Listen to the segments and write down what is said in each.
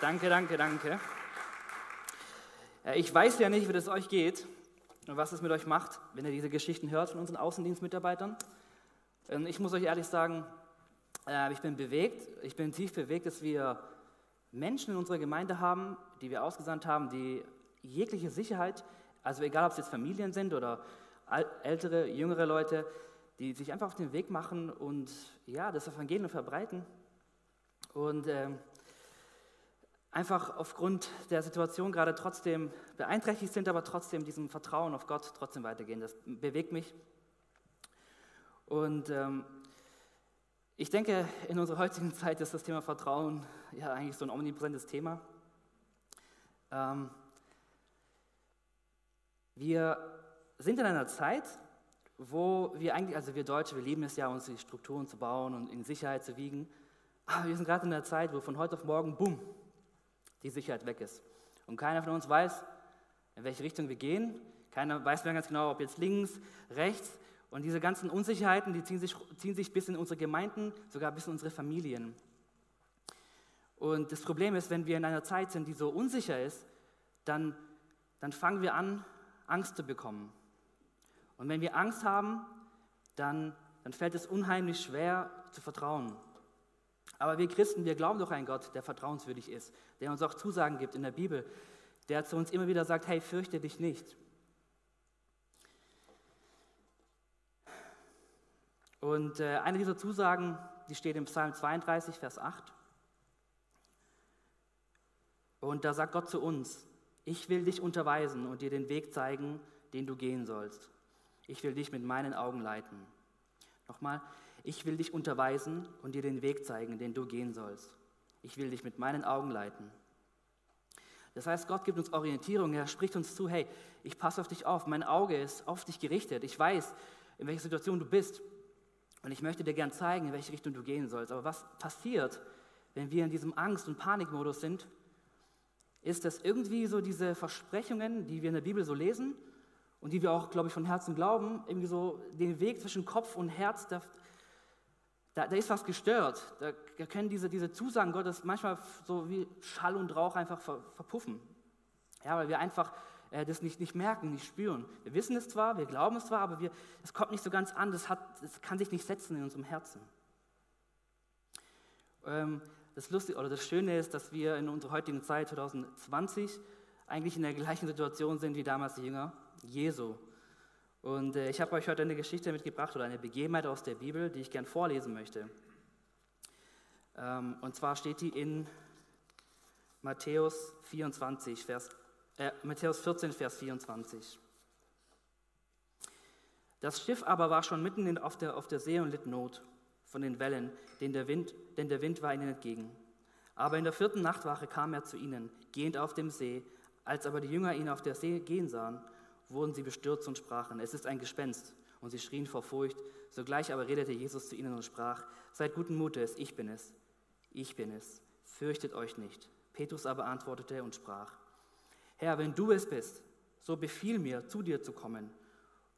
Danke, danke, danke. Ich weiß ja nicht, wie das euch geht und was es mit euch macht, wenn ihr diese Geschichten hört von unseren Außendienstmitarbeitern. Ähm, ich muss euch ehrlich sagen, äh, ich bin bewegt, ich bin tief bewegt, dass wir Menschen in unserer Gemeinde haben, die wir ausgesandt haben, die jegliche Sicherheit, also egal ob es jetzt Familien sind oder ältere, jüngere Leute, die sich einfach auf den Weg machen und ja, das Evangelium verbreiten. Und äh, einfach aufgrund der Situation gerade trotzdem beeinträchtigt sind, aber trotzdem diesem Vertrauen auf Gott trotzdem weitergehen. Das bewegt mich. Und ähm, ich denke, in unserer heutigen Zeit ist das Thema Vertrauen ja eigentlich so ein omnipräsentes Thema. Ähm, wir sind in einer Zeit, wo wir eigentlich, also wir Deutsche, wir lieben es ja, uns die Strukturen zu bauen und in Sicherheit zu wiegen. Aber wir sind gerade in einer Zeit, wo von heute auf morgen, bumm, die Sicherheit weg ist. Und keiner von uns weiß, in welche Richtung wir gehen. Keiner weiß mehr ganz genau, ob jetzt links, rechts. Und diese ganzen Unsicherheiten, die ziehen sich, ziehen sich bis in unsere Gemeinden, sogar bis in unsere Familien. Und das Problem ist, wenn wir in einer Zeit sind, die so unsicher ist, dann, dann fangen wir an, Angst zu bekommen. Und wenn wir Angst haben, dann, dann fällt es unheimlich schwer zu vertrauen. Aber wir Christen, wir glauben doch an Gott, der vertrauenswürdig ist, der uns auch Zusagen gibt in der Bibel, der zu uns immer wieder sagt, hey, fürchte dich nicht. Und äh, eine dieser Zusagen, die steht im Psalm 32, Vers 8. Und da sagt Gott zu uns, ich will dich unterweisen und dir den Weg zeigen, den du gehen sollst. Ich will dich mit meinen Augen leiten. Nochmal, ich will dich unterweisen und dir den Weg zeigen, den du gehen sollst. Ich will dich mit meinen Augen leiten. Das heißt, Gott gibt uns Orientierung, er spricht uns zu, hey, ich passe auf dich auf, mein Auge ist auf dich gerichtet, ich weiß, in welcher Situation du bist und ich möchte dir gern zeigen, in welche Richtung du gehen sollst. Aber was passiert, wenn wir in diesem Angst- und Panikmodus sind, ist, dass irgendwie so diese Versprechungen, die wir in der Bibel so lesen und die wir auch, glaube ich, von Herzen glauben, irgendwie so den Weg zwischen Kopf und Herz, da, da, ist was gestört. Da, da, können diese, diese Zusagen Gottes manchmal so wie Schall und Rauch einfach ver, verpuffen. Ja, weil wir einfach äh, das nicht, nicht merken, nicht spüren. Wir wissen es zwar, wir glauben es zwar, aber es kommt nicht so ganz an, das, hat, das kann sich nicht setzen in unserem Herzen. Ähm, das Lustige oder das Schöne ist, dass wir in unserer heutigen Zeit 2020 eigentlich in der gleichen Situation sind wie damals die Jünger Jesu. Und äh, ich habe euch heute eine Geschichte mitgebracht oder eine Begebenheit aus der Bibel, die ich gern vorlesen möchte. Ähm, und zwar steht die in Matthäus 24, Vers, äh, Matthäus 14, Vers 24. Das Schiff aber war schon mitten auf, der, auf der See und litt Not von den Wellen, denn der, Wind, denn der Wind war ihnen entgegen. Aber in der vierten Nachtwache kam er zu ihnen, gehend auf dem See. Als aber die Jünger ihn auf der See gehen sahen, wurden sie bestürzt und sprachen, es ist ein Gespenst. Und sie schrien vor Furcht. Sogleich aber redete Jesus zu ihnen und sprach, seid guten Mutes, ich bin es, ich bin es, fürchtet euch nicht. Petrus aber antwortete und sprach, Herr, wenn du es bist, so befiehl mir, zu dir zu kommen,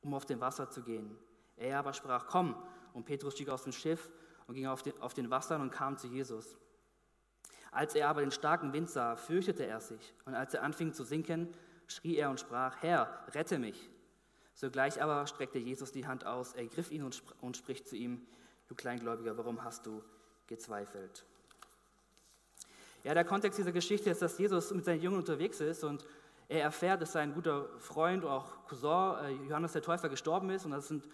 um auf dem Wasser zu gehen. Er aber sprach, komm. Und Petrus stieg aus dem Schiff und ging auf den, auf den Wassern und kam zu Jesus. Als er aber den starken Wind sah, fürchtete er sich. Und als er anfing zu sinken, schrie er und sprach, Herr, rette mich. Sogleich aber streckte Jesus die Hand aus, ergriff ihn und, sp und spricht zu ihm, du Kleingläubiger, warum hast du gezweifelt? Ja, der Kontext dieser Geschichte ist, dass Jesus mit seinen Jungen unterwegs ist und er erfährt, dass sein guter Freund, auch Cousin äh, Johannes der Täufer gestorben ist und das sind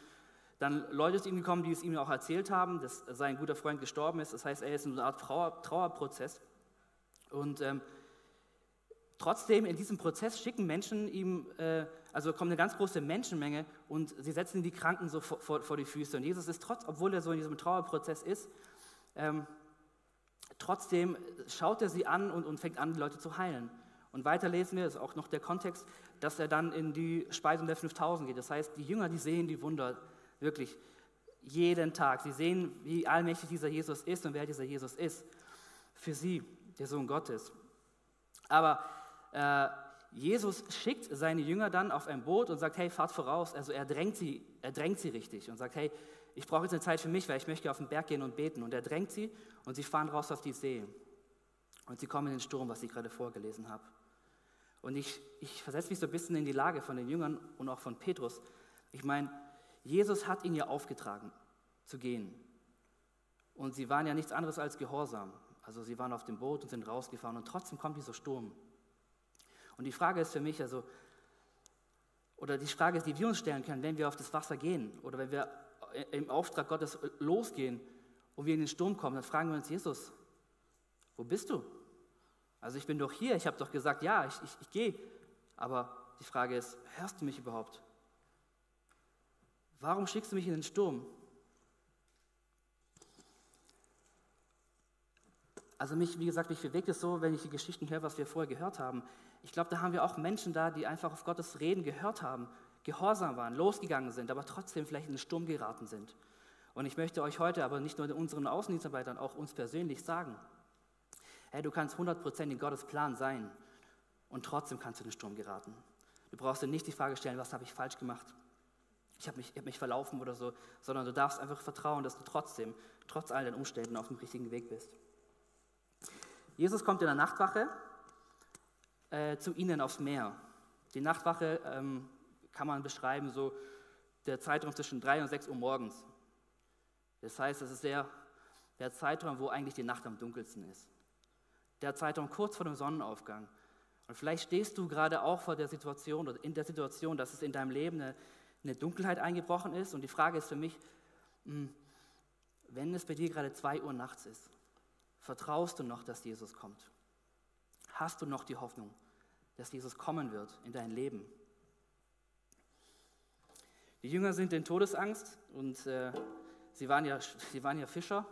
dann Leute zu ihm gekommen, die es ihm auch erzählt haben, dass sein guter Freund gestorben ist. Das heißt, er ist in einer Art Trauer, Trauerprozess. Und ähm, trotzdem in diesem Prozess schicken Menschen ihm, äh, also kommt eine ganz große Menschenmenge und sie setzen die Kranken so vor, vor, vor die Füße. Und Jesus ist trotz, obwohl er so in diesem Trauerprozess ist, ähm, trotzdem schaut er sie an und, und fängt an, die Leute zu heilen. Und weiter lesen wir, das ist auch noch der Kontext, dass er dann in die Speisung der 5000 geht. Das heißt, die Jünger, die sehen die Wunder wirklich jeden Tag. Sie sehen, wie allmächtig dieser Jesus ist und wer dieser Jesus ist. Für sie, der Sohn Gottes. Aber äh, Jesus schickt seine Jünger dann auf ein Boot und sagt, hey, fahrt voraus. Also er drängt sie, er drängt sie richtig und sagt, hey, ich brauche jetzt eine Zeit für mich, weil ich möchte auf den Berg gehen und beten. Und er drängt sie und sie fahren raus auf die See. Und sie kommen in den Sturm, was ich gerade vorgelesen habe. Und ich, ich versetze mich so ein bisschen in die Lage von den Jüngern und auch von Petrus. Ich meine, Jesus hat ihnen ja aufgetragen, zu gehen. Und sie waren ja nichts anderes als Gehorsam. Also sie waren auf dem Boot und sind rausgefahren und trotzdem kommt dieser Sturm. Und die Frage ist für mich, also, oder die Frage, die wir uns stellen können, wenn wir auf das Wasser gehen oder wenn wir im Auftrag Gottes losgehen und wir in den Sturm kommen, dann fragen wir uns, Jesus, wo bist du? Also ich bin doch hier, ich habe doch gesagt, ja, ich, ich, ich gehe. Aber die Frage ist, hörst du mich überhaupt? Warum schickst du mich in den Sturm? Also mich, wie gesagt, mich bewegt es so, wenn ich die Geschichten höre, was wir vorher gehört haben. Ich glaube, da haben wir auch Menschen da, die einfach auf Gottes Reden gehört haben, gehorsam waren, losgegangen sind, aber trotzdem vielleicht in den Sturm geraten sind. Und ich möchte euch heute aber nicht nur unseren Außendienstarbeitern, auch uns persönlich sagen, hey, du kannst 100% in Gottes Plan sein und trotzdem kannst du in den Sturm geraten. Du brauchst dir nicht die Frage stellen, was habe ich falsch gemacht? Ich habe mich, hab mich verlaufen oder so, sondern du darfst einfach vertrauen, dass du trotzdem, trotz all den Umständen, auf dem richtigen Weg bist. Jesus kommt in der Nachtwache äh, zu ihnen aufs Meer. Die Nachtwache ähm, kann man beschreiben, so der Zeitraum zwischen 3 und 6 Uhr morgens. Das heißt, es ist der, der Zeitraum, wo eigentlich die Nacht am dunkelsten ist. Der Zeitraum kurz vor dem Sonnenaufgang. Und vielleicht stehst du gerade auch vor der Situation oder in der Situation, dass es in deinem Leben eine, eine Dunkelheit eingebrochen ist. Und die Frage ist für mich, hm, wenn es bei dir gerade 2 Uhr nachts ist, Vertraust du noch, dass Jesus kommt? Hast du noch die Hoffnung, dass Jesus kommen wird in dein Leben? Die Jünger sind in Todesangst und äh, sie, waren ja, sie waren ja Fischer.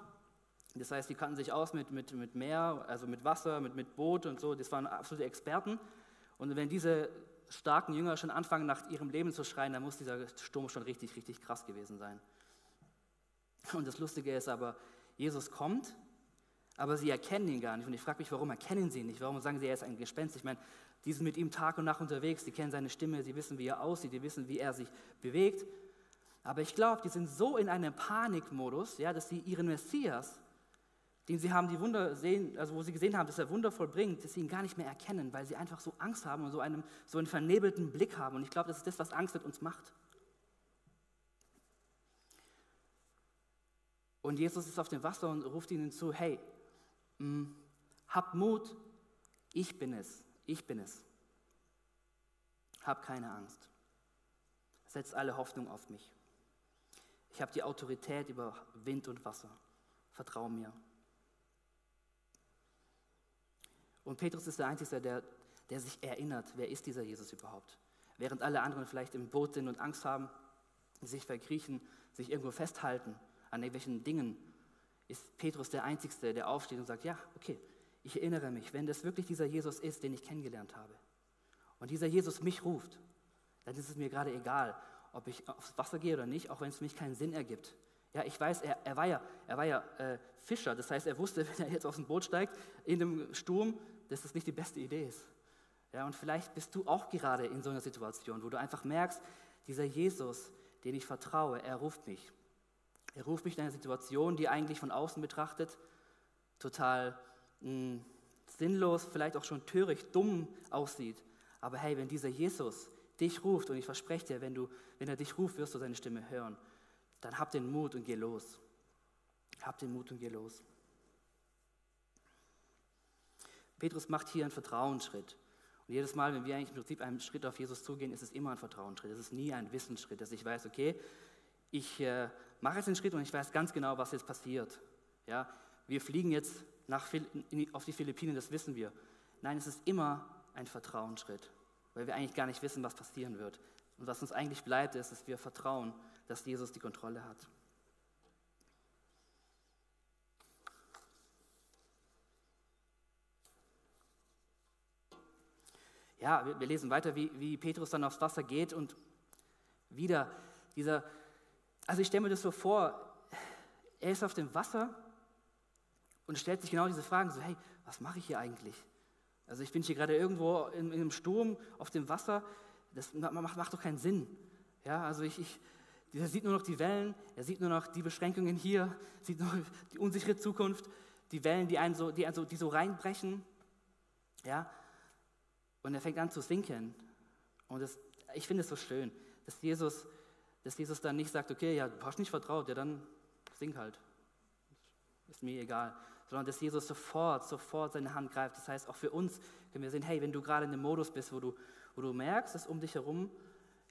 Das heißt, die kannten sich aus mit, mit, mit Meer, also mit Wasser, mit, mit Boot und so. Das waren absolute Experten. Und wenn diese starken Jünger schon anfangen, nach ihrem Leben zu schreien, dann muss dieser Sturm schon richtig, richtig krass gewesen sein. Und das Lustige ist aber, Jesus kommt aber sie erkennen ihn gar nicht. Und ich frage mich, warum erkennen sie ihn nicht? Warum sagen sie, er ist ein Gespenst? Ich meine, die sind mit ihm Tag und Nacht unterwegs, die kennen seine Stimme, sie wissen, wie er aussieht, die wissen, wie er sich bewegt. Aber ich glaube, die sind so in einem Panikmodus, ja, dass sie ihren Messias, den sie haben, die Wunder sehen, also wo sie gesehen haben, dass er Wunder vollbringt, dass sie ihn gar nicht mehr erkennen, weil sie einfach so Angst haben und so, einem, so einen vernebelten Blick haben. Und ich glaube, das ist das, was Angst mit uns macht. Und Jesus ist auf dem Wasser und ruft ihnen zu, hey, hab Mut, ich bin es, ich bin es. Hab keine Angst. Setz alle Hoffnung auf mich. Ich habe die Autorität über Wind und Wasser. Vertrau mir. Und Petrus ist der Einzige, der, der sich erinnert, wer ist dieser Jesus überhaupt? Während alle anderen vielleicht im Boot sind und Angst haben, sich verkriechen, sich irgendwo festhalten an irgendwelchen Dingen, ist Petrus der Einzige, der aufsteht und sagt, ja, okay, ich erinnere mich, wenn das wirklich dieser Jesus ist, den ich kennengelernt habe, und dieser Jesus mich ruft, dann ist es mir gerade egal, ob ich aufs Wasser gehe oder nicht, auch wenn es für mich keinen Sinn ergibt. Ja, ich weiß, er, er war ja, er war ja äh, Fischer, das heißt, er wusste, wenn er jetzt dem Boot steigt, in dem Sturm, dass das nicht die beste Idee ist. Ja, und vielleicht bist du auch gerade in so einer Situation, wo du einfach merkst, dieser Jesus, den ich vertraue, er ruft mich. Er ruft mich in eine Situation, die eigentlich von außen betrachtet total mh, hm, sinnlos, vielleicht auch schon töricht, dumm aussieht. Aber hey, wenn dieser Jesus dich ruft, und ich verspreche dir, wenn, du, wenn er dich ruft, wirst du seine Stimme hören, dann hab den Mut und geh los. Hab den Mut und geh los. Petrus macht hier einen Vertrauensschritt. Und jedes Mal, wenn wir eigentlich im Prinzip einen Schritt auf Jesus zugehen, ist es immer ein Vertrauensschritt. Es ist nie ein Wissensschritt, dass ich weiß, okay, ich äh, mache jetzt den Schritt und ich weiß ganz genau, was jetzt passiert. Ja, wir fliegen jetzt nach, auf die Philippinen, das wissen wir. Nein, es ist immer ein Vertrauensschritt, weil wir eigentlich gar nicht wissen, was passieren wird. Und was uns eigentlich bleibt, ist, dass wir vertrauen, dass Jesus die Kontrolle hat. Ja, wir, lesen weiter, wie, wie Petrus dann aufs Wasser geht und wieder dieser also ich stelle mir das so vor, er ist auf dem Wasser und stellt sich genau diese Fragen, so hey, was mache ich hier eigentlich? Also ich bin hier gerade irgendwo in, in, einem Sturm auf dem Wasser, das macht, macht doch keinen Sinn. Ja, also ich, ich, er sieht nur noch die Wellen, er sieht nur noch die Beschränkungen hier, sieht nur die unsichere Zukunft. die Wellen, die, einen so, die, einen so, die so reinbrechen. Ja? Und er fängt an zu sinken. Und das, ich finde es so schön, dass Jesus, dass Jesus dann nicht sagt, okay, ja, du hast nicht vertraut, ja, dann sink halt. Ist mir egal. Sondern dass Jesus sofort, sofort seine Hand greift. Das heißt, auch für uns können wir sehen, hey, wenn du gerade in einem Modus bist, wo du, wo du merkst, dass um dich herum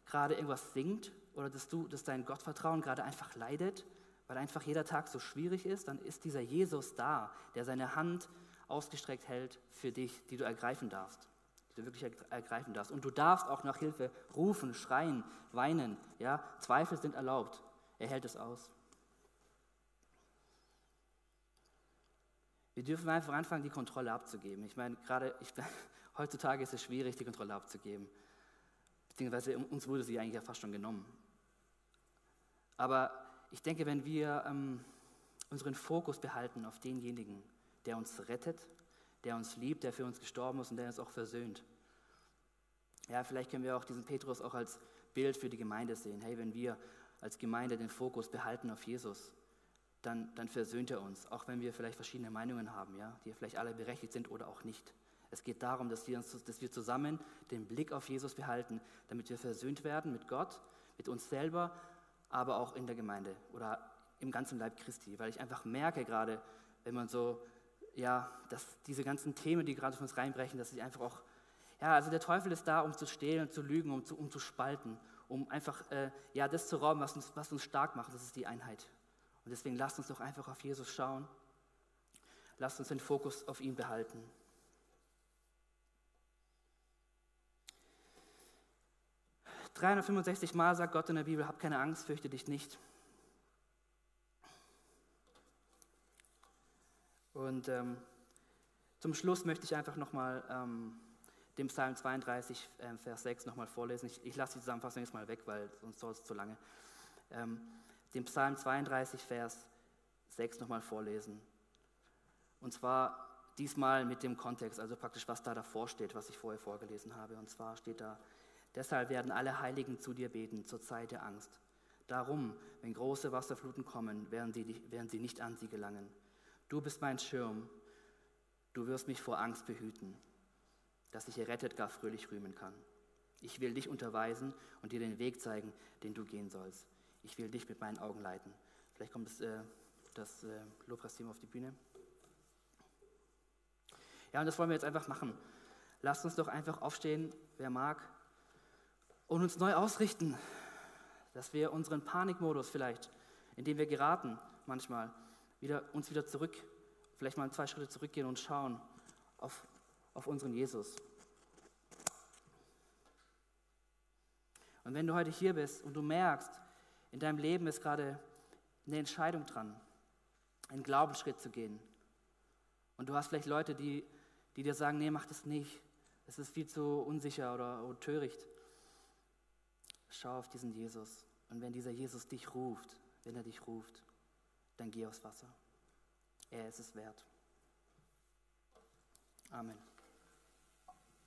gerade irgendwas sinkt oder dass, du, dass dein Gottvertrauen gerade einfach leidet, weil einfach jeder Tag so schwierig ist, dann ist dieser Jesus da, der seine Hand ausgestreckt hält für dich, die du ergreifen darfst, die du wirklich ergreifen darfst. Und du darfst auch nach Hilfe rufen, schreien, weinen. Ja? Zweifel sind erlaubt. Er hält es aus. Wir dürfen einfach anfangen, die Kontrolle abzugeben. Ich meine, gerade ich, heutzutage ist es schwierig, die Kontrolle abzugeben. Beziehungsweise uns wurde sie eigentlich ja fast schon genommen. Aber ich denke, wenn wir ähm, unseren Fokus behalten auf denjenigen, der uns rettet, der uns liebt, der für uns gestorben ist und der uns auch versöhnt. Ja, vielleicht können wir auch diesen Petrus auch als Bild für die Gemeinde sehen. Hey, wenn wir als Gemeinde den Fokus behalten auf Jesus, dann, dann versöhnt er uns, auch wenn wir vielleicht verschiedene Meinungen haben, ja, die vielleicht alle berechtigt sind oder auch nicht. Es geht darum, dass wir, uns, dass wir zusammen den Blick auf Jesus behalten, damit wir versöhnt werden mit Gott, mit uns selber, aber auch in der Gemeinde oder im ganzen Leib Christi. Weil ich einfach merke gerade, wenn man so, ja, dass diese ganzen Themen, die gerade von uns reinbrechen, dass ich einfach auch, ja, also der Teufel ist da, um zu stehlen, zu lügen, um zu, um zu spalten, um einfach, äh, ja, das zu rauben, was uns, was uns stark macht, das ist die Einheit. Und deswegen lasst uns doch einfach auf Jesus schauen. Lasst uns den Fokus auf ihn behalten. 365 Mal sagt Gott in der Bibel, hab keine Angst, fürchte dich nicht. Und ähm, zum Schluss möchte ich einfach nochmal ähm, den Psalm 32, äh, Vers 6 nochmal vorlesen. Ich, ich lasse die Zusammenfassung jetzt mal weg, weil sonst dauert es zu lange. Ähm, den Psalm 32, Vers 6 nochmal vorlesen. Und zwar diesmal mit dem Kontext, also praktisch was da davor steht, was ich vorher vorgelesen habe. Und zwar steht da, Deshalb werden alle Heiligen zu dir beten zur Zeit der Angst. Darum, wenn große Wasserfluten kommen, werden sie, werden sie nicht an sie gelangen. Du bist mein Schirm, du wirst mich vor Angst behüten, dass ich errettet gar fröhlich rühmen kann. Ich will dich unterweisen und dir den Weg zeigen, den du gehen sollst. Ich will dich mit meinen Augen leiten. Vielleicht kommt das, äh, das äh, Lobpreisteam auf die Bühne. Ja, und das wollen wir jetzt einfach machen. Lasst uns doch einfach aufstehen, wer mag und uns neu ausrichten, dass wir unseren Panikmodus vielleicht, in dem wir geraten manchmal, wieder, uns wieder zurück, vielleicht mal zwei Schritte zurückgehen und schauen auf, auf unseren Jesus. Und wenn du heute hier bist und du merkst, in deinem Leben ist gerade eine Entscheidung dran, einen Glaubensschritt zu gehen, und du hast vielleicht Leute, die, die dir sagen, nee, mach das nicht, es ist viel zu unsicher oder, oder töricht, Schau auf diesen Jesus. Und wenn dieser Jesus dich ruft, wenn er dich ruft, dann geh aufs Wasser. Er ist es wert. Amen.